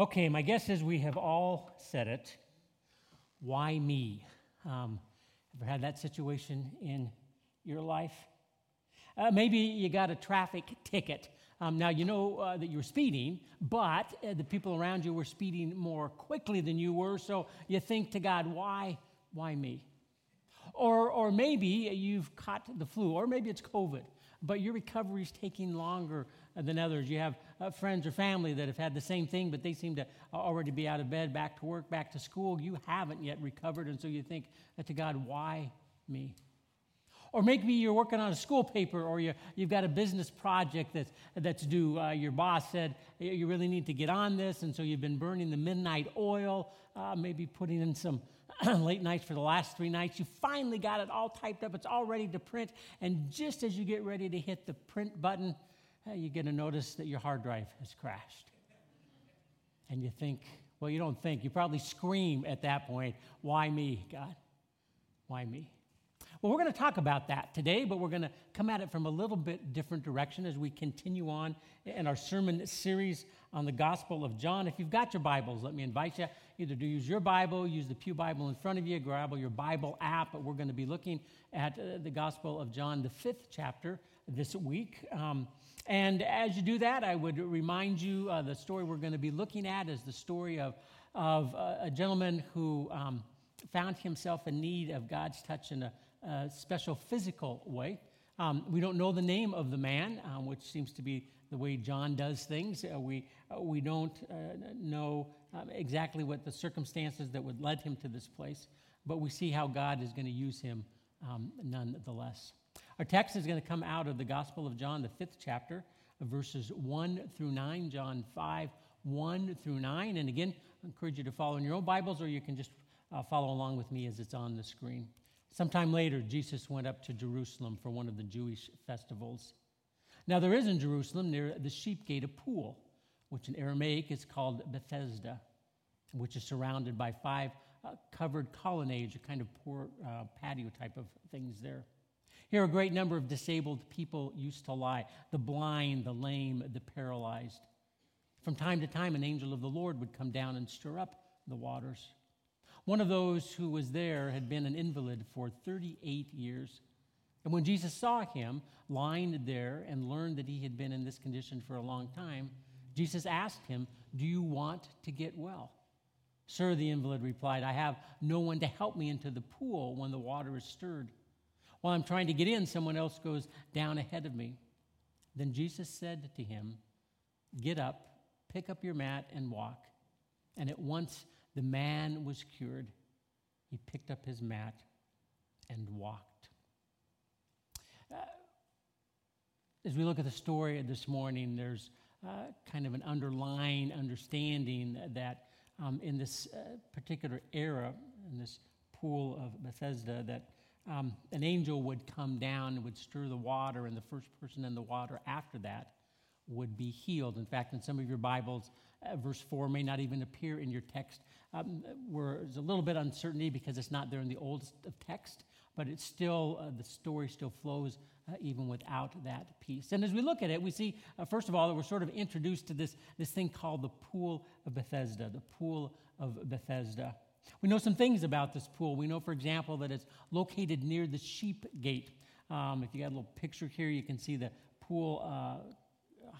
Okay, my guess is we have all said it. Why me? Um, ever had that situation in your life? Uh, maybe you got a traffic ticket. Um, now, you know uh, that you were speeding, but uh, the people around you were speeding more quickly than you were, so you think to God, why, why me? Or, or maybe you've caught the flu, or maybe it's COVID, but your recovery is taking longer than others. You have uh, friends or family that have had the same thing, but they seem to already be out of bed, back to work, back to school. You haven't yet recovered, and so you think to God, why me? Or maybe you're working on a school paper or you, you've got a business project that's, that's due. Uh, your boss said you really need to get on this, and so you've been burning the midnight oil, uh, maybe putting in some late nights for the last three nights. You finally got it all typed up, it's all ready to print, and just as you get ready to hit the print button, uh, you get a notice that your hard drive has crashed. And you think, well, you don't think, you probably scream at that point, why me, God? Why me? Well, we're going to talk about that today, but we're going to come at it from a little bit different direction as we continue on in our sermon series on the Gospel of John. If you've got your Bibles, let me invite you either to use your Bible, use the Pew Bible in front of you, grab your Bible app. But We're going to be looking at uh, the Gospel of John, the fifth chapter, this week. Um, and as you do that, I would remind you uh, the story we're going to be looking at is the story of, of uh, a gentleman who um, found himself in need of God's touch in a a special physical way. Um, we don't know the name of the man, um, which seems to be the way John does things. Uh, we, uh, we don't uh, know um, exactly what the circumstances that would lead him to this place, but we see how God is going to use him um, nonetheless. Our text is going to come out of the Gospel of John, the fifth chapter, verses 1 through 9, John 5, 1 through 9. And again, I encourage you to follow in your own Bibles, or you can just uh, follow along with me as it's on the screen. Sometime later, Jesus went up to Jerusalem for one of the Jewish festivals. Now, there is in Jerusalem near the sheep gate a pool, which in Aramaic is called Bethesda, which is surrounded by five uh, covered colonnades, a kind of poor uh, patio type of things there. Here, a great number of disabled people used to lie the blind, the lame, the paralyzed. From time to time, an angel of the Lord would come down and stir up the waters. One of those who was there had been an invalid for 38 years. And when Jesus saw him lying there and learned that he had been in this condition for a long time, Jesus asked him, Do you want to get well? Sir, the invalid replied, I have no one to help me into the pool when the water is stirred. While I'm trying to get in, someone else goes down ahead of me. Then Jesus said to him, Get up, pick up your mat, and walk. And at once the man was cured. He picked up his mat and walked. Uh, as we look at the story this morning, there's uh, kind of an underlying understanding that um, in this uh, particular era, in this pool of Bethesda, that um, an angel would come down and would stir the water, and the first person in the water after that would be healed. In fact, in some of your Bibles, uh, verse 4 may not even appear in your text. Um, where there's a little bit of uncertainty because it's not there in the oldest of text, but it's still, uh, the story still flows uh, even without that piece. And as we look at it, we see, uh, first of all, that we're sort of introduced to this, this thing called the Pool of Bethesda, the Pool of Bethesda. We know some things about this pool. We know, for example, that it's located near the sheep gate. Um, if you got a little picture here, you can see the pool uh,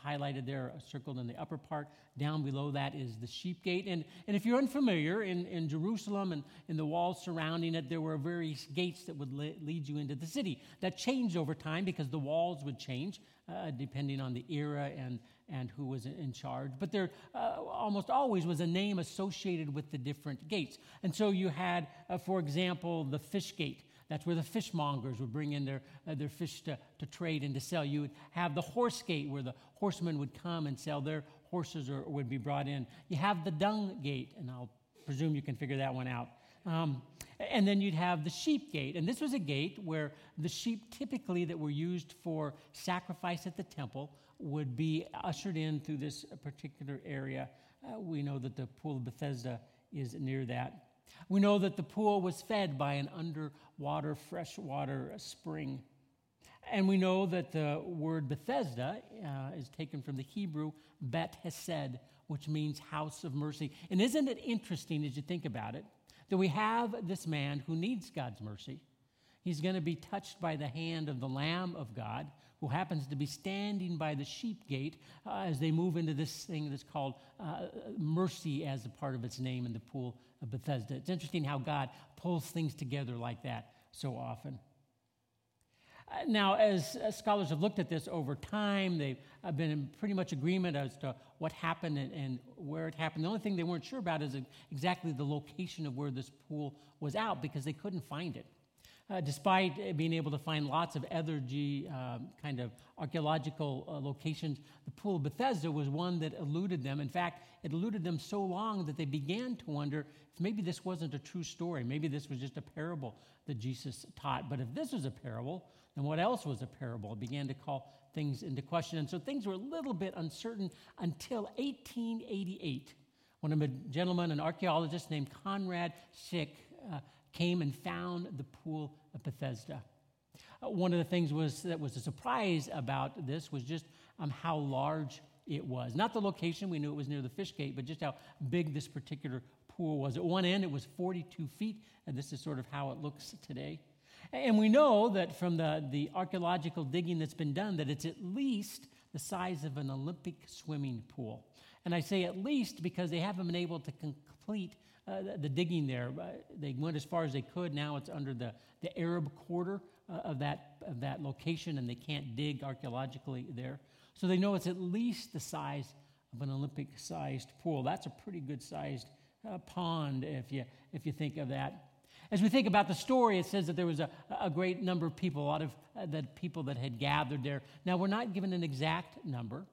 highlighted there, circled in the upper part. Down below that is the sheep gate. And, and if you're unfamiliar, in, in Jerusalem and in the walls surrounding it, there were various gates that would lead you into the city. That changed over time because the walls would change uh, depending on the era and, and who was in charge. But there uh, almost always was a name associated with the different gates. And so you had, uh, for example, the fish gate. That's where the fishmongers would bring in their, uh, their fish to, to trade and to sell. You would have the horse gate where the horsemen would come and sell their horses or, or would be brought in. You have the dung gate, and I'll presume you can figure that one out. Um, and then you'd have the sheep gate. And this was a gate where the sheep typically that were used for sacrifice at the temple would be ushered in through this particular area. Uh, we know that the pool of Bethesda is near that. We know that the pool was fed by an underwater freshwater spring. And we know that the word Bethesda uh, is taken from the Hebrew Bet Hesed, which means house of mercy. And isn't it interesting as you think about it that we have this man who needs God's mercy? He's going to be touched by the hand of the Lamb of God, who happens to be standing by the sheep gate uh, as they move into this thing that's called uh, mercy as a part of its name in the pool of Bethesda. It's interesting how God pulls things together like that so often. Uh, now, as, as, scholars have looked at this over time, they've uh, been in pretty much agreement as to what happened and, and, where it happened. The only thing they weren't sure about is exactly the location of where this pool was out because they couldn't find it. Uh, despite being able to find lots of other um, kind of archaeological uh, locations, the Pool of Bethesda was one that eluded them. In fact, it eluded them so long that they began to wonder if maybe this wasn't a true story. Maybe this was just a parable that Jesus taught. But if this was a parable, then what else was a parable? It began to call things into question. And so things were a little bit uncertain until 1888, when a gentleman, an archaeologist named Conrad Schick, uh, came and found the pool of Bethesda. Uh, one of the things was that was a surprise about this was just um, how large it was. Not the location, we knew it was near the fish gate, but just how big this particular pool was. At one end, it was 42 feet, and this is sort of how it looks today. And we know that from the, the archaeological digging that's been done that it's at least the size of an Olympic swimming pool. And I say at least because they haven't been able to complete uh, the, the, digging there. Uh, they went as far as they could. Now it's under the, the Arab quarter uh, of, that, of that location, and they can't dig archaeologically there. So they know it's at least the size of an Olympic sized pool. That's a pretty good sized uh, pond if you, if you think of that. As we think about the story, it says that there was a, a great number of people, a lot of uh, the people that had gathered there. Now, we're not given an exact number,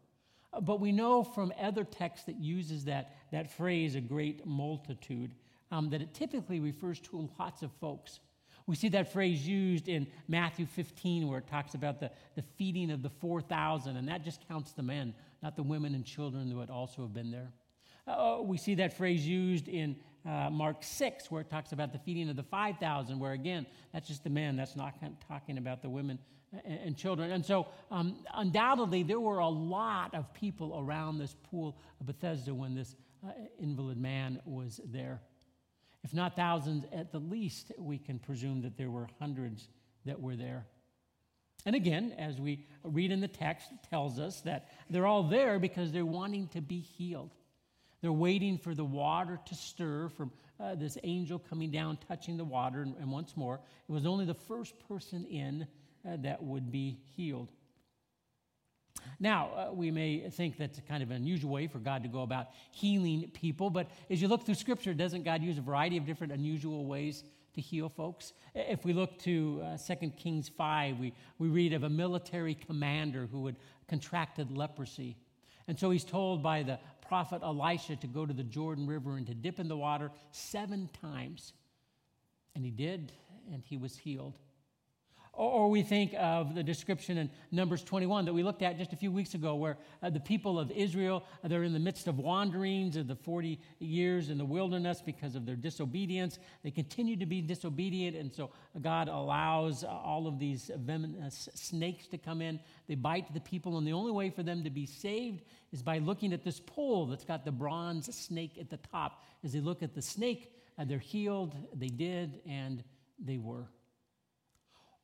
but we know from other texts that uses that, that phrase, a great multitude, um, that it typically refers to lots of folks. We see that phrase used in Matthew 15, where it talks about the, the feeding of the 4,000, and that just counts the men, not the women and children who would also have been there. Uh, we see that phrase used in uh, Mark 6, where it talks about the feeding of the 5,000, where again, that's just the men, that's not talking about the women and children. And so, um, undoubtedly, there were a lot of people around this pool of Bethesda when this uh, invalid man was there. If not thousands, at the least, we can presume that there were hundreds that were there. And again, as we read in the text, it tells us that they're all there because they're wanting to be healed. They're waiting for the water to stir from uh, this angel coming down, touching the water. And, and once more, it was only the first person in uh, that would be healed. Now, uh, we may think that's kind of an unusual way for God to go about healing people, but as you look through Scripture, doesn't God use a variety of different unusual ways to heal folks? If we look to uh, 2 Kings 5, we, we read of a military commander who had contracted leprosy. And so he's told by the prophet Elisha to go to the Jordan River and to dip in the water seven times. And he did, and he was healed. Or we think of the description in Numbers 21 that we looked at just a few weeks ago, where uh, the people of Israel, uh, they're in the midst of wanderings of the 40 years in the wilderness because of their disobedience. They continue to be disobedient, and so God allows uh, all of these venomous snakes to come in. They bite the people, and the only way for them to be saved is by looking at this pole that's got the bronze snake at the top. As they look at the snake, uh, they're healed. They did, and they were.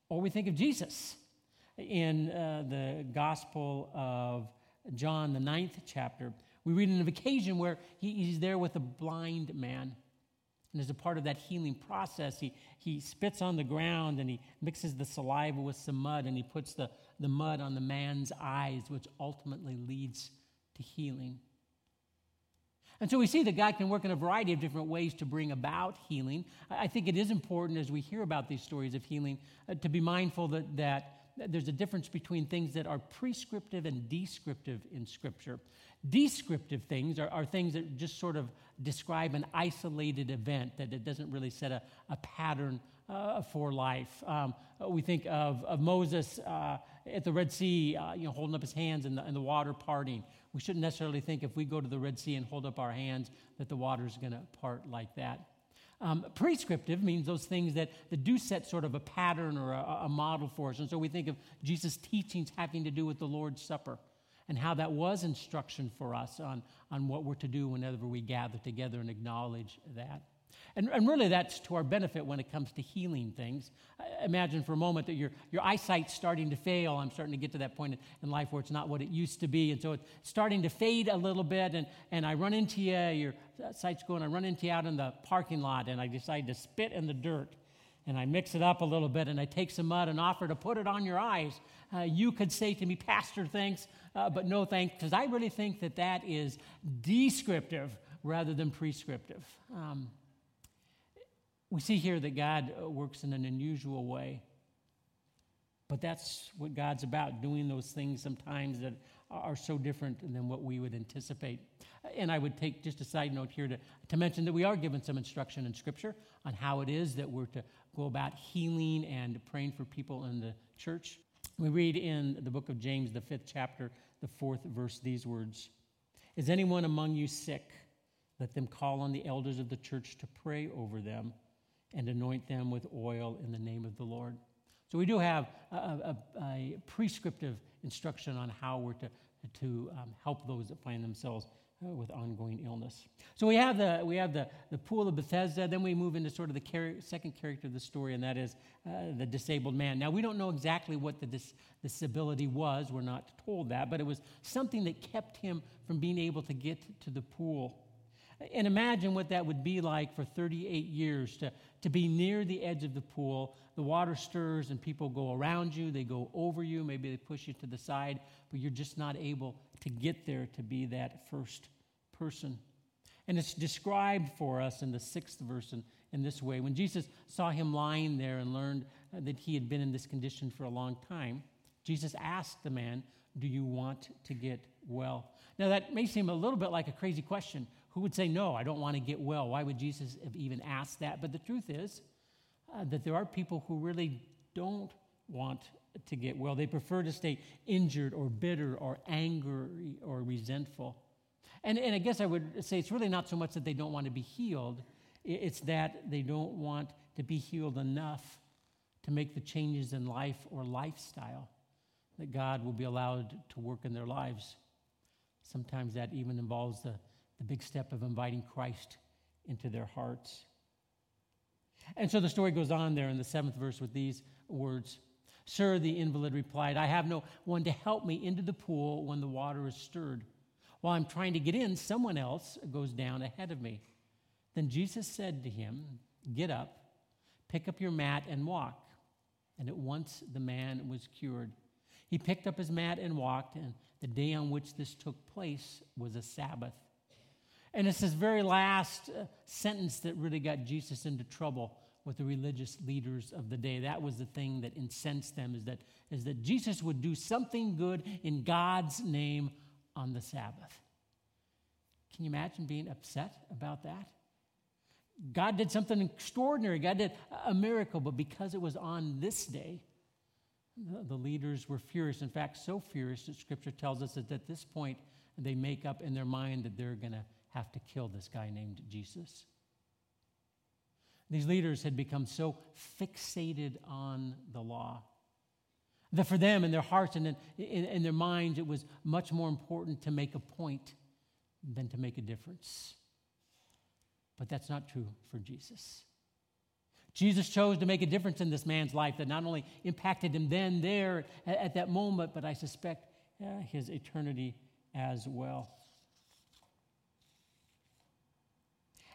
Or we think of Jesus in uh, the Gospel of John, the ninth chapter. We read an occasion where he, he's there with a blind man. And as a part of that healing process, he, he spits on the ground and he mixes the saliva with some mud and he puts the, the mud on the man's eyes, which ultimately leads to healing. And so we see that God can work in a variety of different ways to bring about healing. I think it is important as we hear about these stories of healing uh, to be mindful that, that there's a difference between things that are prescriptive and descriptive in Scripture. Descriptive things are, are, things that just sort of describe an isolated event, that it doesn't really set a, a pattern uh, for life. Um, we think of, of Moses uh, at the Red Sea, uh, you know, holding up his hands and the, and the water parting we shouldn't necessarily think if we go to the Red Sea and hold up our hands that the water's going to part like that. Um, prescriptive means those things that, that do set sort of a pattern or a, a, model for us. And so we think of Jesus' teachings having to do with the Lord's Supper. and how that was instruction for us on, on what we're to do whenever we gather together and acknowledge that. And, and really, that's to our benefit when it comes to healing things. Imagine for a moment that your, your eyesight's starting to fail. I'm starting to get to that point in life where it's not what it used to be. And so it's starting to fade a little bit. And, and I run into you, your sight's going, I run into you out in the parking lot, and I decide to spit in the dirt. And I mix it up a little bit, and I take some mud and offer to put it on your eyes. Uh, you could say to me, Pastor, thanks, uh, but no thanks, because I really think that that is descriptive rather than prescriptive. Um, we see here that God uh, works in an unusual way. But that's what God's about, doing those things sometimes that are so different than what we would anticipate. And I would take just a side note here to, to mention that we are given some instruction in Scripture on how it is that we're to go about healing and praying for people in the church. We read in the book of James, the fifth chapter, the fourth verse, these words Is anyone among you sick? Let them call on the elders of the church to pray over them and anoint them with oil in the name of the Lord. So we do have a, a, a prescriptive instruction on how we're to, to um, help those that find themselves uh, with ongoing illness. So we have the we have the, the pool of Bethesda. Then we move into sort of the char- second character of the story, and that is uh, the disabled man. Now we don't know exactly what the dis- disability was. We're not told that, but it was something that kept him from being able to get to the pool. And imagine what that would be like for 38 years to, to be near the edge of the pool. The water stirs and people go around you, they go over you, maybe they push you to the side, but you're just not able to get there to be that first person. And it's described for us in the sixth verse in, in this way. When Jesus saw him lying there and learned that he had been in this condition for a long time, Jesus asked the man, Do you want to get well? Now, that may seem a little bit like a crazy question. Who would say, No, I don't want to get well? Why would Jesus have even asked that? But the truth is uh, that there are people who really don't want to get well. They prefer to stay injured or bitter or angry or resentful. And, and I guess I would say it's really not so much that they don't want to be healed, it's that they don't want to be healed enough to make the changes in life or lifestyle that God will be allowed to work in their lives. Sometimes that even involves the the big step of inviting Christ into their hearts. And so the story goes on there in the seventh verse with these words Sir, the invalid replied, I have no one to help me into the pool when the water is stirred. While I'm trying to get in, someone else goes down ahead of me. Then Jesus said to him, Get up, pick up your mat, and walk. And at once the man was cured. He picked up his mat and walked, and the day on which this took place was a Sabbath. And it's this very last uh, sentence that really got Jesus into trouble with the religious leaders of the day. That was the thing that incensed them is that, is that Jesus would do something good in God's name on the Sabbath. Can you imagine being upset about that? God did something extraordinary. God did a miracle, but because it was on this day, the, the leaders were furious. In fact, so furious that Scripture tells us that at this point, they make up in their mind that they're going to have to kill this guy named Jesus. These leaders had become so fixated on the law that for them, in their hearts and in, in, in, their minds, it was much more important to make a point than to make a difference. But that's not true for Jesus. Jesus chose to make a difference in this man's life that not only impacted him then, there, at, at that moment, but I suspect uh, his eternity as well.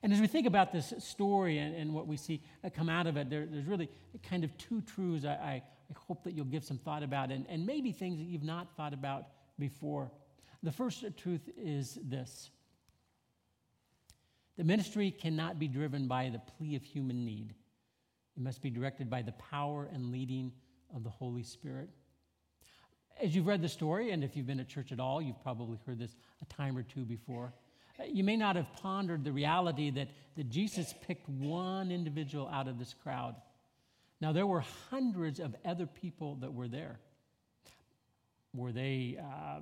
And as we think about this story and, and what we see come out of it, there, there's really kind of two truths I, I, I, hope that you'll give some thought about, and, and maybe things that you've not thought about before. The first truth is this the ministry cannot be driven by the plea of human need, it must be directed by the power and leading of the Holy Spirit. As you've read the story, and if you've been at church at all, you've probably heard this a time or two before you may not have pondered the reality that, that Jesus picked one individual out of this crowd. Now, there were hundreds of other people that were there. Were they uh,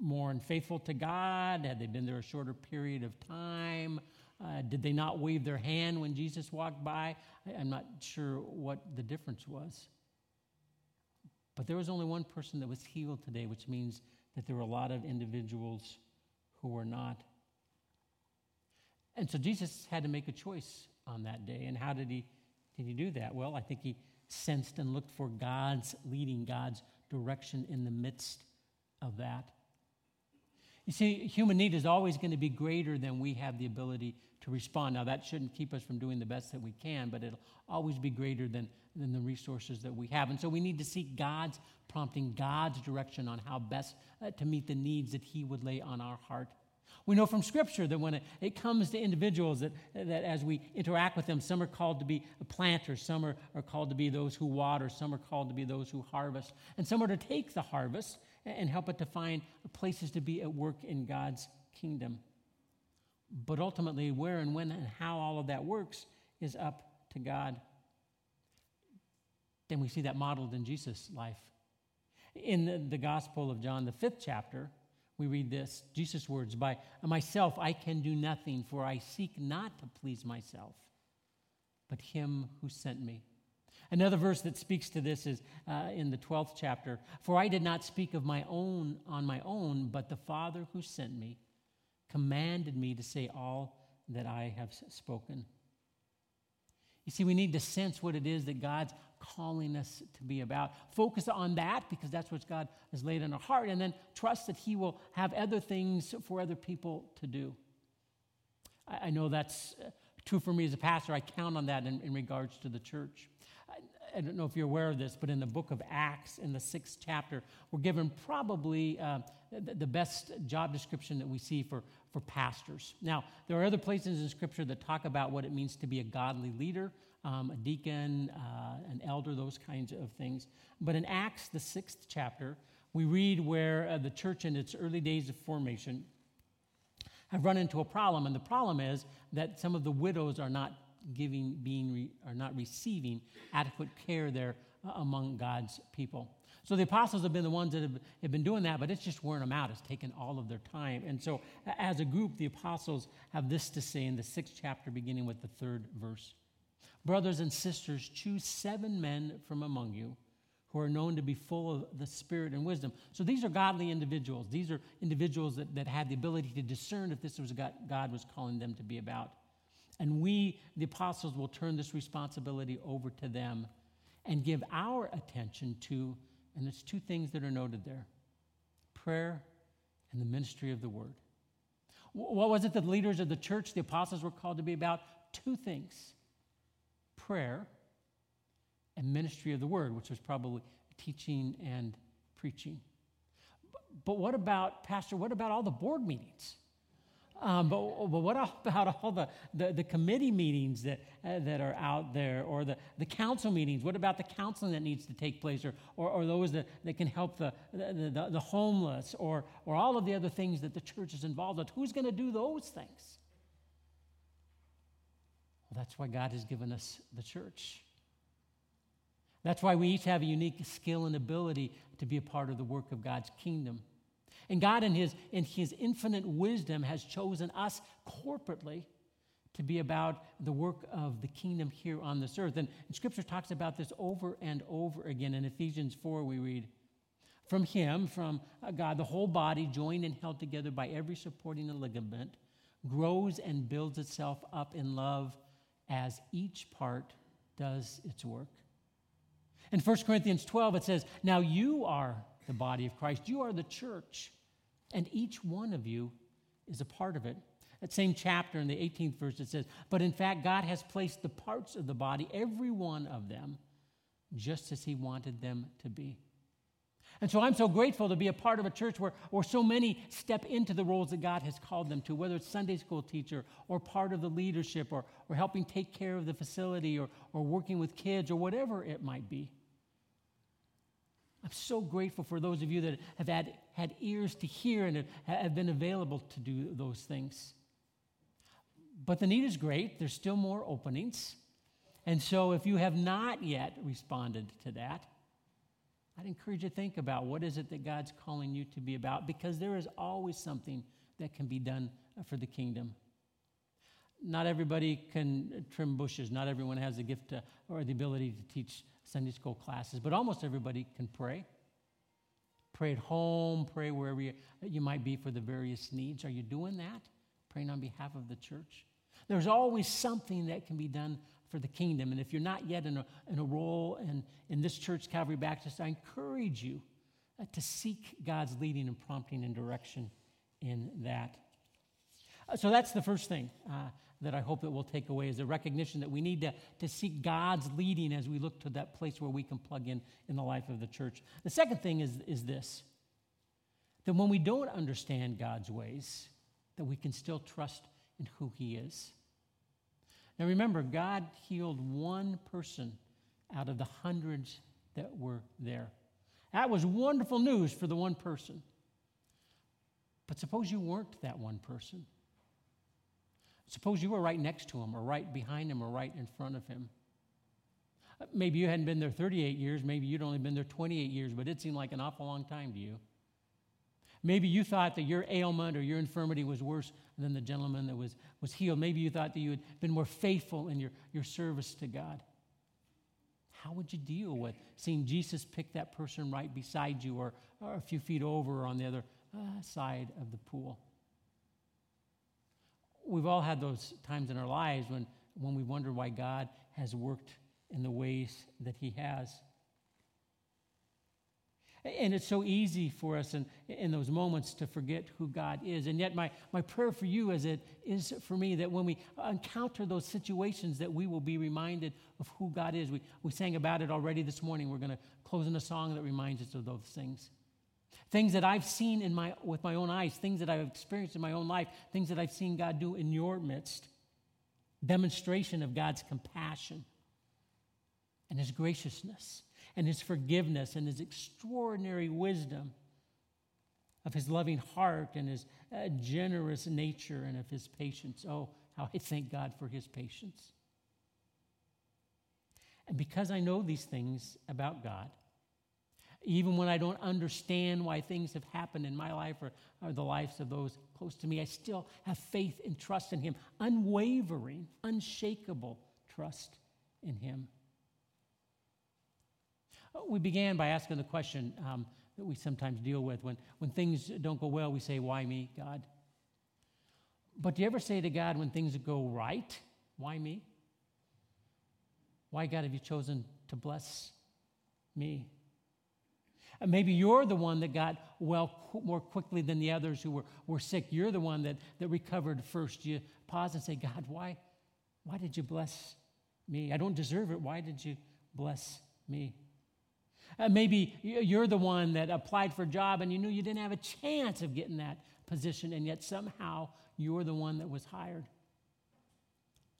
more unfaithful to God? Had they been there a shorter period of time? Uh, did they not wave their hand when Jesus walked by? I, I'm not sure what the difference was. But there was only one person that was healed today, which means that there were a lot of individuals who were not. And so Jesus had to make a choice on that day. And how did he, did he do that? Well, I think he sensed and looked for God's leading, God's direction in the midst of that. You see, human need is always going to be greater than we have the ability to respond. Now, that shouldn't keep us from doing the best that we can, but it'll always be greater than, than the resources that we have. And so we need to seek God's prompting, God's direction on how best uh, to meet the needs that He would lay on our heart. We know from Scripture that when it, it, comes to individuals, that, that as we interact with them, some are called to be planters, some are, are called to be those who water, some are called to be those who harvest, and some are to take the harvest and help it to find places to be at work in God's kingdom. But ultimately, where and when and how all of that works is up to God. Then we see that modeled in Jesus' life. In the, the Gospel of John, the fifth chapter, we read this Jesus' words By myself I can do nothing, for I seek not to please myself, but him who sent me. Another verse that speaks to this is uh, in the 12th chapter For I did not speak of my own on my own, but the Father who sent me commanded me to say all that I have spoken. You see, we need to sense what it is that God's calling us to be about. Focus on that because that's what God has laid in our heart, and then trust that He will have other things for other people to do. I, know that's uh, true for me as a pastor. I count on that in, in regards to the church. I don't know if you're aware of this, but in the book of Acts, in the sixth chapter, we're given probably uh, the, best job description that we see for, for pastors. Now, there are other places in Scripture that talk about what it means to be a godly leader, um, a deacon, uh, an elder, those kinds of things. But in Acts, the sixth chapter, we read where uh, the church in its early days of formation have run into a problem, and the problem is that some of the widows are not giving, being, re, are not receiving adequate care there uh, among God's people. So the apostles have been the ones that have, have been doing that, but it's just wearing them out. It's taken all of their time. And so, as a group, the apostles have this to say in the sixth chapter, beginning with the third verse Brothers and sisters, choose seven men from among you who are known to be full of the Spirit and wisdom. So these are godly individuals. These are individuals that, that had the ability to discern if this was God, God was calling them to be about. And we, the apostles, will turn this responsibility over to them and give our attention to, and there's two things that are noted there prayer and the ministry of the word. What was it that leaders of the church, the apostles, were called to be about? Two things prayer and ministry of the word, which was probably teaching and preaching. But what about, Pastor, what about all the board meetings? Um, but, but what about all the, the, the committee meetings that, uh, that are out there or the, the council meetings? What about the counseling that needs to take place or, or, or those that, that can help the, the, the, the homeless or, or all of the other things that the church is involved with? Who's going to do those things? Well, that's why God has given us the church. That's why we each have a unique skill and ability to be a part of the work of God's kingdom. And God, in his, in his infinite wisdom, has chosen us corporately to be about the work of the kingdom here on this earth. And, and Scripture talks about this over and over again. In Ephesians 4, we read, From Him, from uh, God, the whole body, joined and held together by every supporting ligament, grows and builds itself up in love as each part does its work. In 1 Corinthians 12, it says, Now you are the body of Christ. You are the church, and each one of you is a part of it. That same chapter in the 18th verse, it says, But in fact, God has placed the parts of the body, every one of them, just as He wanted them to be. And so I'm so grateful to be a part of a church where, where so many step into the roles that God has called them to, whether it's Sunday school teacher or part of the leadership or, or helping take care of the facility or, or working with kids or whatever it might be. I'm so grateful for those of you that have had, had ears to hear and have been available to do those things. But the need is great. There's still more openings. And so if you have not yet responded to that, I'd encourage you to think about what is it that God's calling you to be about because there is always something that can be done for the kingdom. Not everybody can trim bushes. Not everyone has the gift to, or the ability to teach Sunday school classes, but almost everybody can pray. Pray at home, pray wherever you, you might be for the various needs. Are you doing that? Praying on behalf of the church? There's always something that can be done for the kingdom. And if you're not yet in a, in a role in, in this church, Calvary Baptist, I encourage you uh, to seek God's leading and prompting and direction in that. Uh, so that's the first thing uh, that I hope that we'll take away is a recognition that we need to, to seek God's leading as we look to that place where we can plug in in the life of the church. The second thing is, is this that when we don't understand God's ways, that we can still trust in who He is. Now remember, God healed one person out of the hundreds that were there. That was wonderful news for the one person. But suppose you weren't that one person. Suppose you were right next to him, or right behind him, or right in front of him. Maybe you hadn't been there 38 years, maybe you'd only been there 28 years, but it seemed like an awful long time to you. Maybe you thought that your ailment or your infirmity was worse than the gentleman that was, was healed. Maybe you thought that you had been more faithful in your, your service to God. How would you deal with seeing Jesus pick that person right beside you or, or a few feet over on the other uh, side of the pool? We've all had those times in our lives when, when we wonder why God has worked in the ways that He has. And it's so easy for us in, in those moments to forget who God is. And yet, my, my prayer for you as it is for me that when we encounter those situations, that we will be reminded of who God is. We, we sang about it already this morning. We're going to close in a song that reminds us of those things things that I've seen in my, with my own eyes, things that I've experienced in my own life, things that I've seen God do in your midst. Demonstration of God's compassion and His graciousness and His forgiveness and His extraordinary wisdom of His loving heart and His uh, generous nature and of His patience. Oh, how I thank God for His patience. And because I know these things about God, even when I don't understand why things have happened in my life or, or the lives of those close to me, I still have faith and trust in Him, unwavering, unshakable trust in Him. We began by asking the question um, that we sometimes deal with when, when things don't go well, we say, Why me, God? But do you ever say to God when things go right, Why me? Why, God, have you chosen to bless me? Maybe you're the one that got well more quickly than the others who were, were sick. You're the one that, that recovered first. You pause and say, God, why, why did you bless me? I don't deserve it. Why did you bless me? Uh, maybe you're the one that applied for a job and you knew you didn't have a chance of getting that position, and yet somehow you're the one that was hired.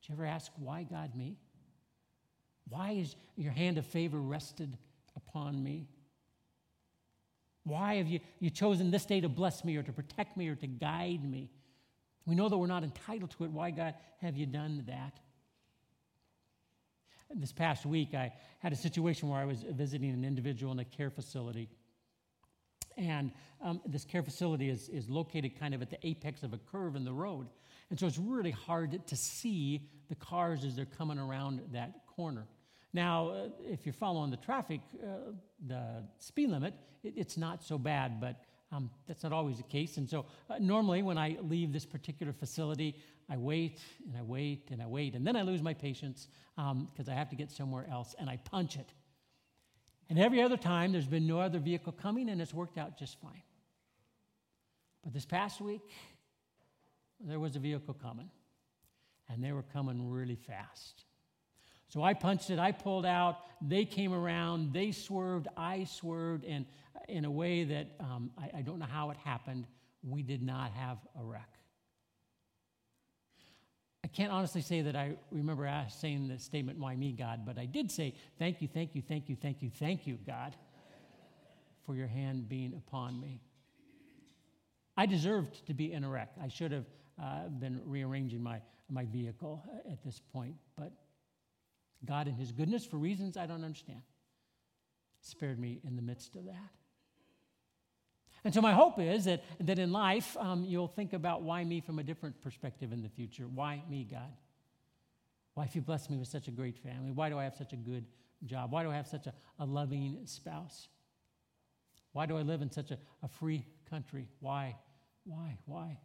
Did you ever ask, why God me? Why is your hand of favor rested upon me? Why have you, you chosen this day to bless me or to protect me or to guide me? We know that we're not entitled to it. Why, God, have you done that? This past week, I had a situation where I was visiting an individual in a care facility. And um, this care facility is, is located kind of at the apex of a curve in the road. And so it's really hard to see the cars as they're coming around that corner. Now, uh, if you're following the traffic, uh, the speed limit, it, it's not so bad, but um, that's not always the case. And so, uh, normally, when I leave this particular facility, I wait and I wait and I wait, and then I lose my patience because um, I have to get somewhere else, and I punch it. And every other time, there's been no other vehicle coming, and it's worked out just fine. But this past week, there was a vehicle coming, and they were coming really fast. So I punched it, I pulled out, they came around, they swerved, I swerved, and in a way that um, I, I don't know how it happened, we did not have a wreck. I can't honestly say that I remember saying the statement, Why me, God? But I did say, Thank you, thank you, thank you, thank you, thank you, God, for your hand being upon me. I deserved to be in a wreck. I should have uh, been rearranging my, my vehicle at this point, but God, in His goodness, for reasons I don't understand, spared me in the midst of that. And so, my hope is that, that in life, um, you'll think about why me from a different perspective in the future. Why me, God? Why, if you bless me with such a great family, why do I have such a good job? Why do I have such a, a loving spouse? Why do I live in such a, a free country? Why? Why? Why?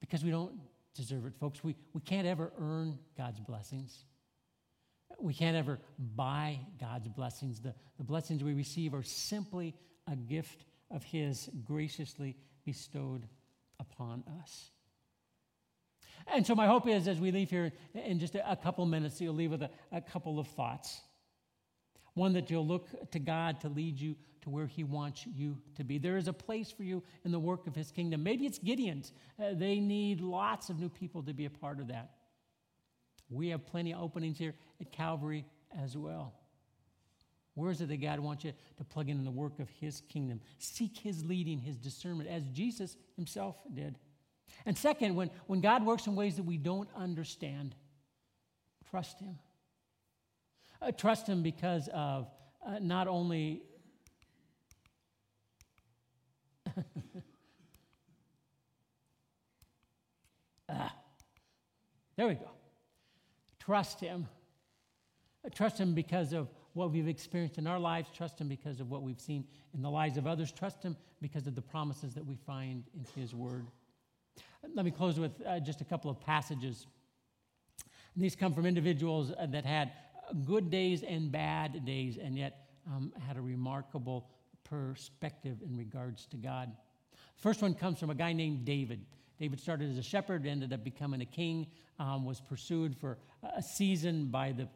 Because we don't deserve it, folks. We, we can't ever earn God's blessings. We can't ever buy God's blessings. The, the blessings we receive are simply a gift of His graciously bestowed upon us. And so, my hope is as we leave here in just a, couple minutes, you'll leave with a, a couple of thoughts. One, that you'll look to God to lead you to where He wants you to be. There is a place for you in the work of His kingdom. Maybe it's Gideon's. Uh, they need lots of new people to be a part of that. We have plenty of openings here at Calvary as well. Where is it that God wants you to plug in the work of His kingdom? Seek His leading, His discernment, as Jesus Himself did. And second, when, when God works in ways that we don't understand, trust Him. Uh, trust Him because of uh, not only ah, there we go. Trust Him. Trust Him because of what we've experienced in our lives. Trust Him because of what we've seen in the lives of others. Trust Him because of the promises that we find in His Word. Let me close with uh, just a couple of passages. And these come from individuals uh, that had good days and bad days, and yet um, had a remarkable perspective in regards to God. First one comes from a guy named David. David started as a shepherd, ended up becoming a king, um, was pursued for a season by the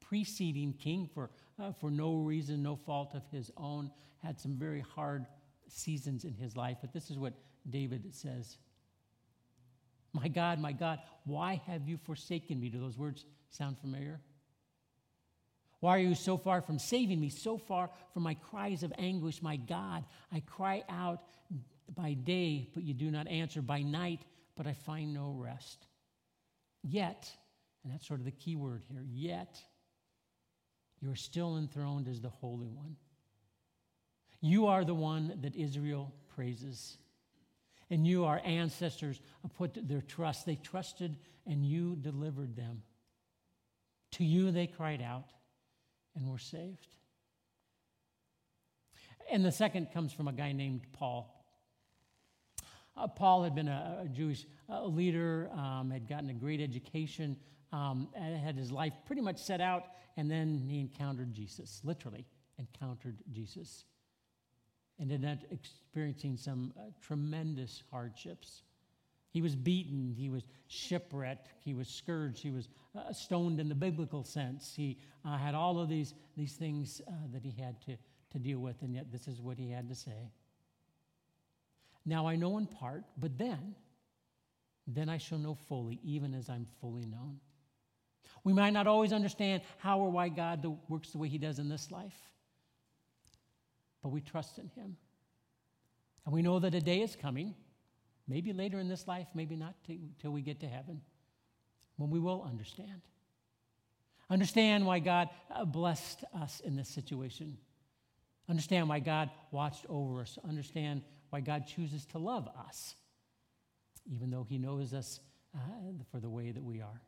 preceding king for, uh, for no reason, no fault of his own, had some very hard seasons in his life. But this is what David says My God, my God, why have you forsaken me? Do those words sound familiar? Why are you so far from saving me, so far from my cries of anguish? My God, I cry out by day, but you do not answer, by night, but I find no rest. Yet, and that's sort of the key word here, yet, you are still enthroned as the Holy One. You are the one that Israel praises. And you, our ancestors, put their trust. They trusted and you delivered them. To you they cried out and were saved. And the second comes from a guy named Paul. Uh, Paul had been a, a Jewish uh, leader, um, had gotten a great education, um, had his life pretty much set out, and then he encountered Jesus, literally encountered Jesus, and ended up experiencing some uh, tremendous hardships. He was beaten, he was shipwrecked, he was scourged, he was uh, stoned in the biblical sense. He uh, had all of these, these things uh, that he had to, to deal with, and yet this is what he had to say. Now I know in part, but then, then I shall know fully, even as I'm fully known. We might not always understand how or why God works the way He does in this life, but we trust in Him. And we know that a day is coming, maybe later in this life, maybe not till we get to heaven, when we will understand. Understand why God uh, blessed us in this situation. Understand why God watched over us. Understand why God chooses to love us, even though He knows us uh, for the way that we are.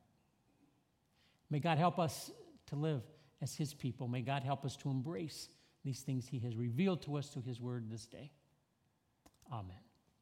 May God help us to live as His people. May God help us to embrace these things He has revealed to us through His word this day. Amen.